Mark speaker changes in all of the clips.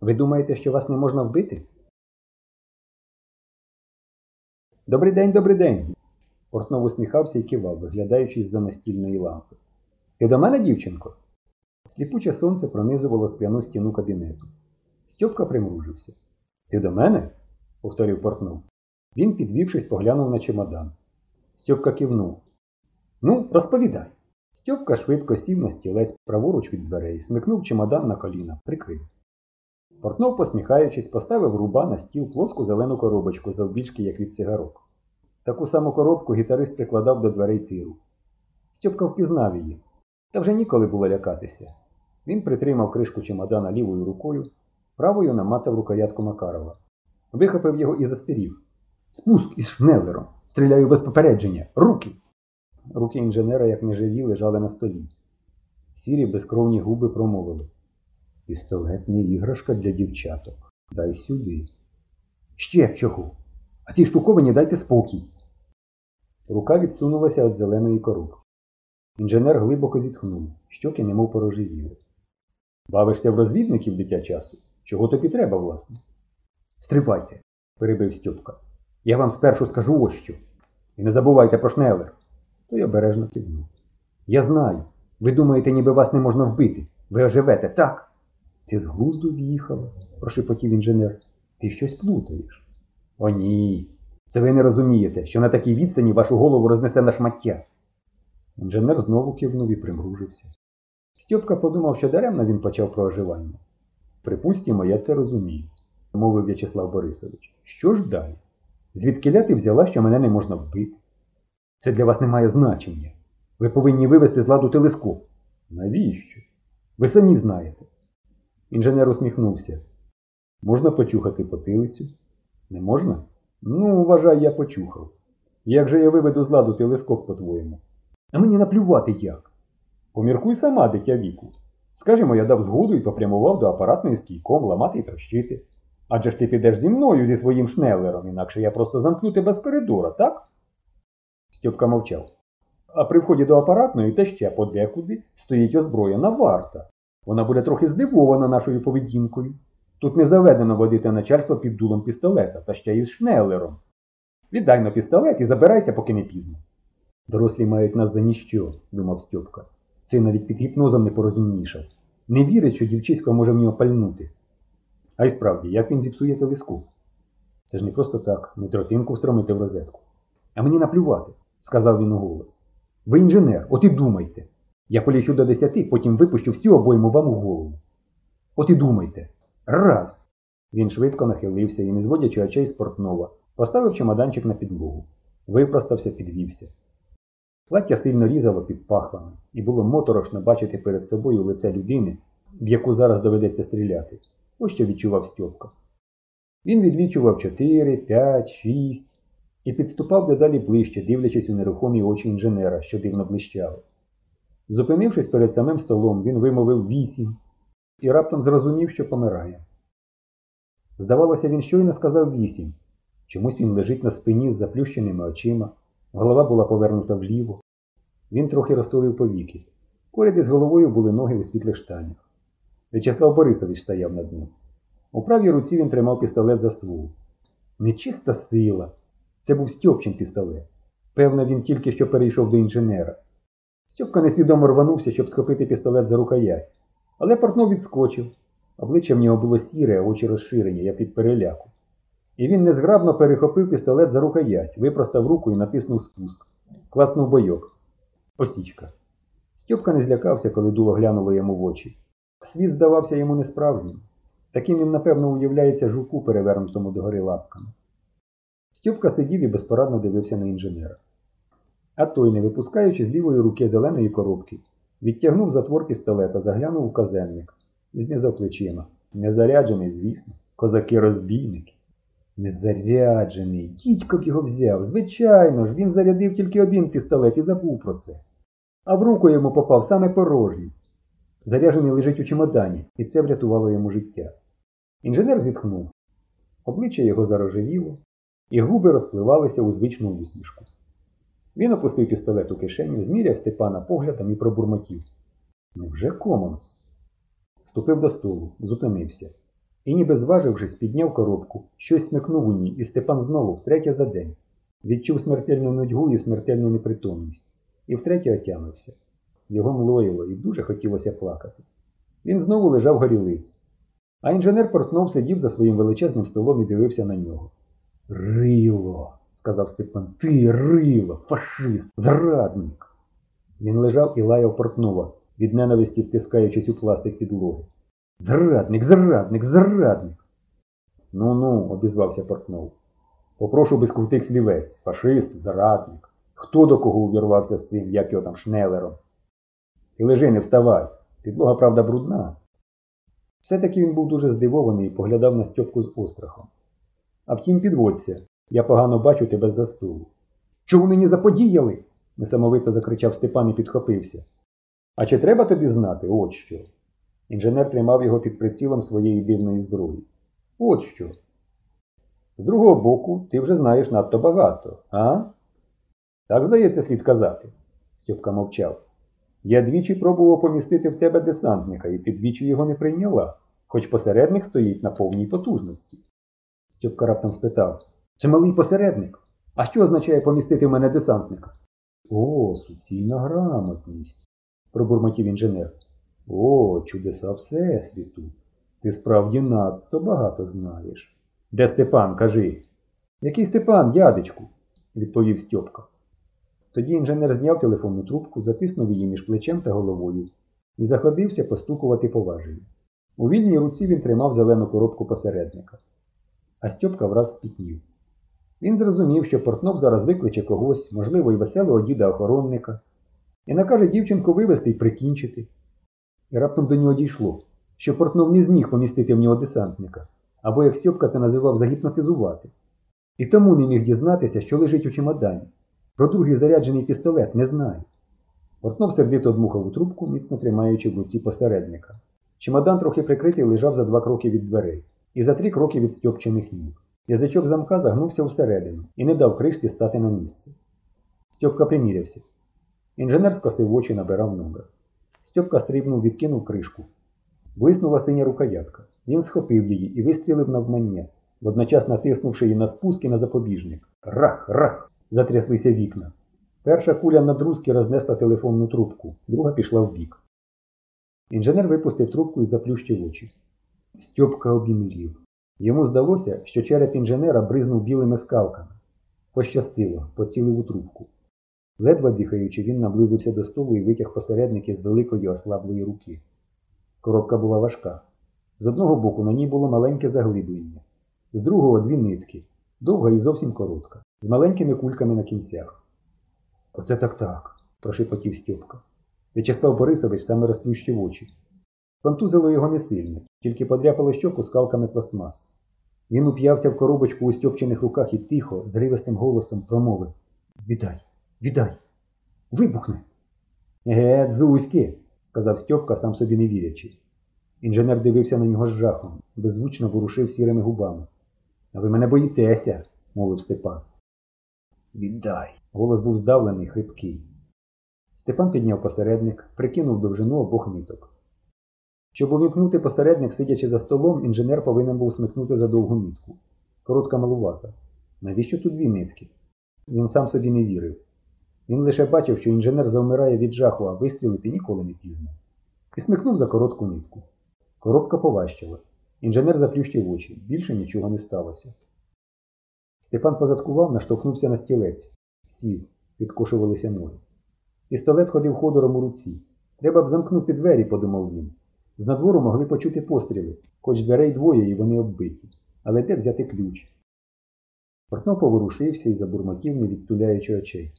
Speaker 1: Ви думаєте, що вас не можна вбити? Добрий день, добрий день. Портнов усміхався і кивав, виглядаючи з-за настільної лампи. Ти до мене, дівчинко? Сліпуче сонце пронизувало скляну стіну кабінету. Стьопка примружився. Ти до мене? повторив Портнов. Він, підвівшись, поглянув на чемодан. Стьопка кивнув. Ну, розповідай. Стьопка швидко сів на стілець праворуч від дверей, смикнув чемодан на коліна, прикрив. Портнов, посміхаючись, поставив руба на стіл плоску зелену коробочку завбільшки, як від цигарок. Таку саму коробку гітарист прикладав до дверей тиру. Стьопка впізнав її, та вже ніколи було лякатися. Він притримав кришку чемодана лівою рукою, правою намацав рукоятку Макарова. Вихопив його і застерів. Спуск із шнелером. Стріляю без попередження. Руки! Руки інженера, як неживі, лежали на столі. Сірі безкровні губи промовили. Пістолет не іграшка для дівчаток. Дай сюди. Ще чого? А цій штуковині дайте спокій. Рука відсунулася від зеленої коробки. Інженер глибоко зітхнув, щоки немов порожевіли. Бавишся в розвідників дитя часу? Чого тобі треба, власне? Стривайте, перебив Стьопка. Я вам спершу скажу ось що. І не забувайте про шнелер. Той обережно кивнув. Я знаю. Ви думаєте, ніби вас не можна вбити. Ви оживете, так? Ти з глузду з'їхала, прошепотів інженер. Ти щось плутаєш. О, ні. Це ви не розумієте, що на такій відстані вашу голову рознесе на шмаття. Інженер знову кивнув і примружився. Стьопка подумав, що даремно він почав про оживання. Припустімо, я це розумію, мовив В'ячеслав Борисович. Що ж далі? Звідкиля ти взяла, що мене не можна вбити? Це для вас не має значення. Ви повинні вивести з ладу телескоп. Навіщо? Ви самі знаєте. Інженер усміхнувся. Можна почухати потилицю? Не можна? Ну, вважай, я почухав. Як же я виведу з ладу телескоп, по-твоєму? А мені наплювати як. Поміркуй сама, дитя віку. Скажімо, я дав згоду і попрямував до апаратної з кійком ламати і трощити. Адже ж ти підеш зі мною зі своїм шнелером, інакше я просто замкну тебе з коридора, так? Стьопка мовчав. А при вході до апаратної та ще подекуди стоїть озброєна варта. Вона буде трохи здивована нашою поведінкою. Тут не заведено водити начальство під дулом пістолета, та ще й з шнелером. Віддай-но пістолет і забирайся, поки не пізно. Дорослі мають нас за ніщо, думав Стьопка. Цей навіть під гіпнозом не порозумнішав. Не вірить, що дівчисько може в нього пальнути. А й справді, як він зіпсує телескоп? Це ж не просто так, не тротинку встромити в розетку. А мені наплювати, сказав він у голос. Ви інженер, от і думайте. Я полічу до десяти, потім випущу всю обойму вам у голову. От і думайте. Раз. Він швидко нахилився і, не зводячи очей з портнова, поставив чемоданчик на підлогу. Випростався, підвівся. Плаття сильно різало під пахвами, і було моторошно бачити перед собою лице людини, в яку зараз доведеться стріляти. Ось що відчував Стьопка. Він відлічував чотири, п'ять, шість і підступав дедалі ближче, дивлячись у нерухомі очі інженера, що дивно блищали. Зупинившись перед самим столом, він вимовив вісім і раптом зрозумів, що помирає. Здавалося, він щойно сказав вісім. Чомусь він лежить на спині з заплющеними очима, голова була повернута вліво. Він трохи розтулив повіки. Поряд із головою були ноги у світлих штанях. В'ячеслав Борисович стояв над ним. У правій руці він тримав пістолет за ствол. Нечиста сила. Це був Стьопчин пістолет. Певно, він тільки що перейшов до інженера. Стьопка несвідомо рванувся, щоб схопити пістолет за рукоять. Але портнов відскочив. Обличчя в нього було сіре, а очі розширені, як від переляку. І він незграбно перехопив пістолет за рукоять, випростав руку і натиснув спуск. Класнув бойок. Осічка. Стьопка не злякався, коли дуло глянуло йому в очі. Світ здавався йому несправжнім. Таким він, напевно, уявляється жуку, перевернутому догори лапками. Стьопка сидів і безпорадно дивився на інженера. А той, не випускаючи з лівої руки зеленої коробки, відтягнув затвор пістолета, заглянув у казенник і знизав плечима. Незаряджений, звісно, козаки-розбійники. Незаряджений, дідько б його взяв. Звичайно ж, він зарядив тільки один пістолет і забув про це. А в руку йому попав саме порожній. Заряджений лежить у чемодані, і це врятувало йому життя. Інженер зітхнув. Обличчя його зарожевіло, і губи розпливалися у звичну усмішку. Він опустив пістолет у кишеню, зміряв Степана поглядом і пробурмотів. Невже Комонс? Ступив до столу, зупинився. І ніби зважившись, підняв коробку, щось смикнув у ній, і Степан знову, втретє за день, відчув смертельну нудьгу і смертельну непритомність, і втретє отямився. Його млоїло і дуже хотілося плакати. Він знову лежав горілиць. А інженер Портнов сидів за своїм величезним столом і дивився на нього. Рило, сказав Степан, ти рило, фашист, зрадник. Він лежав і лаяв Портнова, від ненависті втискаючись у пластик підлоги. Зрадник, зрадник, зрадник. Ну ну, обізвався Портнов. Попрошу без крутих слівець. Фашист, зрадник. Хто до кого увірвався з цим, як його там шнелером? Ти лежи, не вставай. Підлога, правда, брудна. Все-таки він був дуже здивований і поглядав на Стьопку з острахом. А втім, підводься, я погано бачу тебе за столу. Чого мені заподіяли? несамовито закричав Степан і підхопився. А чи треба тобі знати, от що? Інженер тримав його під прицілом своєї дивної зброї. От що. З другого боку, ти вже знаєш надто багато, а? Так, здається, слід казати. Стьопка мовчав. Я двічі пробував помістити в тебе десантника, і ти двічі його не прийняла, хоч посередник стоїть на повній потужності. Стьопка раптом спитав Це малий посередник? А що означає помістити в мене десантника? О, суцільна грамотність, пробурмотів інженер. О, чудеса Всесвіту. Ти справді надто багато знаєш. Де Степан, кажи? Який Степан, дядечку? відповів Стьопка. Тоді інженер зняв телефонну трубку, затиснув її між плечем та головою і заходився постукувати по важелі. У вільній руці він тримав зелену коробку посередника. А Стьопка враз спітнів. Він зрозумів, що Портнов зараз викличе когось, можливо, і веселого діда-охоронника, і накаже дівчинку вивезти і прикінчити. І раптом до нього дійшло, що Портнов не зміг помістити в нього десантника, або, як Стьопка це називав, загіпнотизувати. І тому не міг дізнатися, що лежить у чемодані. Про другий заряджений пістолет не знає. Портнов сердито дмухав у трубку, міцно тримаючи в руці посередника. Чемодан трохи прикритий лежав за два кроки від дверей і за три кроки від Стьопчених ніг. Язичок замка загнувся всередину і не дав кришці стати на місце. Стьопка примірявся. Інженер скосив очі набирав номер. Стьопка стрибнув, відкинув кришку. Блиснула синя рукоятка. Він схопив її і вистрілив навмання, водночас натиснувши її на спуск і на запобіжник. Рах, рах! Затряслися вікна. Перша куля на друзки рознесла телефонну трубку, друга пішла вбік. Інженер випустив трубку і заплющив очі. Стьопка обімлів. Йому здалося, що череп інженера бризнув білими скалками. Пощастило, поцілив у трубку. Ледве дихаючи, він наблизився до столу і витяг посередники з великої ослаблої руки. Коробка була важка. З одного боку на ній було маленьке заглиблення, з другого дві нитки, довга і зовсім коротка, з маленькими кульками на кінцях. Оце так так, прошепотів Стьопка. В'ячеслав Борисович саме розплющив очі. Контузило його не сильно, тільки подряпало щоку скалками пластмас. Він уп'явся в коробочку у стьопчених руках і тихо, зривистим голосом промовив Віддай, віддай, вибухне. Ге, дзузьки, сказав Стьопка, сам собі не вірячи. Інженер дивився на нього з жахом, беззвучно ворушив сірими губами. А ви мене боїтеся, мовив Степан. Віддай. Голос був здавлений, хрипкий. Степан підняв посередник, прикинув довжину обох ниток. Щоб увімкнути посередник, сидячи за столом, інженер повинен був смикнути за довгу нитку. Коротка малувата. Навіщо тут дві нитки? Він сам собі не вірив. Він лише бачив, що інженер завмирає від жаху, а вистрілити ніколи не пізно. І смикнув за коротку нитку. Коробка поважчала. Інженер заплющив очі. Більше нічого не сталося. Степан позадкував, наштовхнувся на стілець. Сів, підкошувалися ноги. Пістолет ходив ходором у руці. Треба б замкнути двері, подумав він. З надвору могли почути постріли, хоч дверей двоє і вони оббиті. Але де взяти ключ? Портно поворушився і забурмотів, не відтуляючи очей.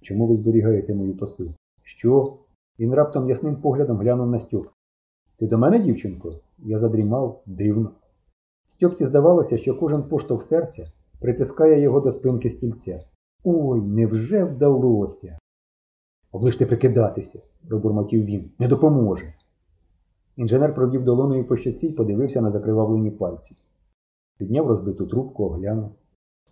Speaker 1: Чому ви зберігаєте мою посилку? Що? Він раптом ясним поглядом глянув на Стьоп. Ти до мене, дівчинко? Я задрімав дивно. Стьопці здавалося, що кожен поштовх серця притискає його до спинки стільця. Ой, невже вдалося? Оближте прикидатися, пробурмотів він. Не допоможе. Інженер провів долоною по щоці й подивився на закривавлені пальці. Підняв розбиту трубку, оглянув.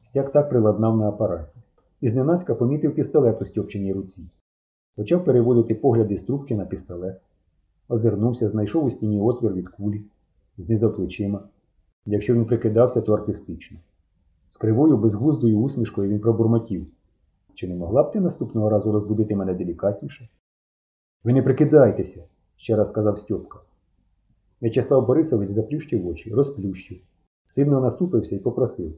Speaker 1: Всяк так приладнав на апараті. І зненацька помітив пістолет у стьопченій руці. Почав переводити погляди з трубки на пістолет. Озирнувся, знайшов у стіні отвір від кулі, знизав плечима. Якщо він прикидався, то артистично. З кривою безглуздою усмішкою він пробурмотів. Чи не могла б ти наступного разу розбудити мене делікатніше? Ви не прикидайтеся, ще раз сказав Стьопка. В'ячеслав Борисович заплющив очі, розплющив, сильно наступився і попросив.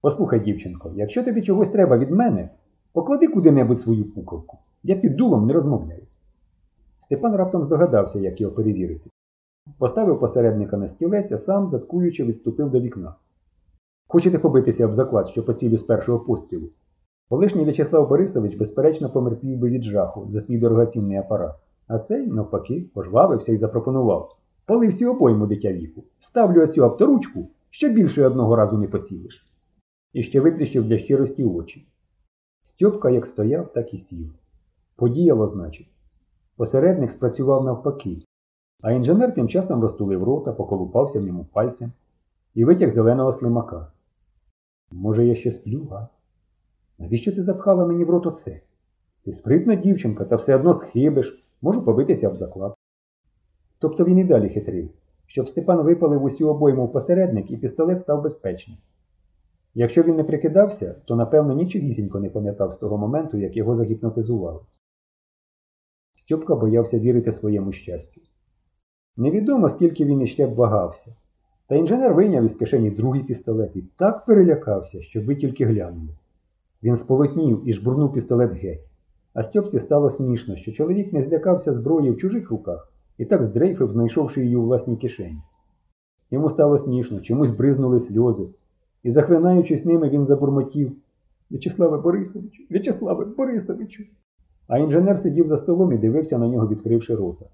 Speaker 1: Послухай, дівчинко, якщо тобі чогось треба від мене, поклади куди-небудь свою пуковку. Я під дулом не розмовляю. Степан раптом здогадався, як його перевірити. Поставив посередника на стілець, а сам, заткуючи, відступив до вікна. Хочете побитися об заклад, що поцілю з першого пострілу? Колишній В'ячеслав Борисович, безперечно, померпів би від жаху за свій дорогоцінний апарат, а цей, навпаки, пожвавився і запропонував Пали всю обойму дитя віку, ставлю оцю авторучку, що більше одного разу не поцілиш. І ще витріщив для щирості очі. Стьопка як стояв, так і сів. Подіяло, значить. Посередник спрацював навпаки, а інженер тим часом розтулив рота, поколупався в ньому пальцем і витяг зеленого слимака. Може, я ще сплю, га? Навіщо ти запхала мені в рот оце? Ти спритна дівчинка, та все одно схибиш, можу побитися об заклад. Тобто він і далі хитрив, щоб Степан випалив усю обойму в посередник і пістолет став безпечним. Якщо він не прикидався, то напевно нічогісінько не пам'ятав з того моменту, як його загіпнотизували. Стьопка боявся вірити своєму щастю. Невідомо, скільки він іще б вагався. Та інженер вийняв із кишені другий пістолет і так перелякався, що ви тільки глянули. Він сполотнів і жбурнув пістолет геть. А Стьопці стало смішно, що чоловік не злякався зброї в чужих руках і так здрейфив, знайшовши її у власній кишені. Йому стало смішно, чомусь бризнули сльози, і, захлинаючись ними, він забурмотів В'ячеславе Борисовичу, В'ячеславе Борисовичу. А інженер сидів за столом і дивився на нього, відкривши рота.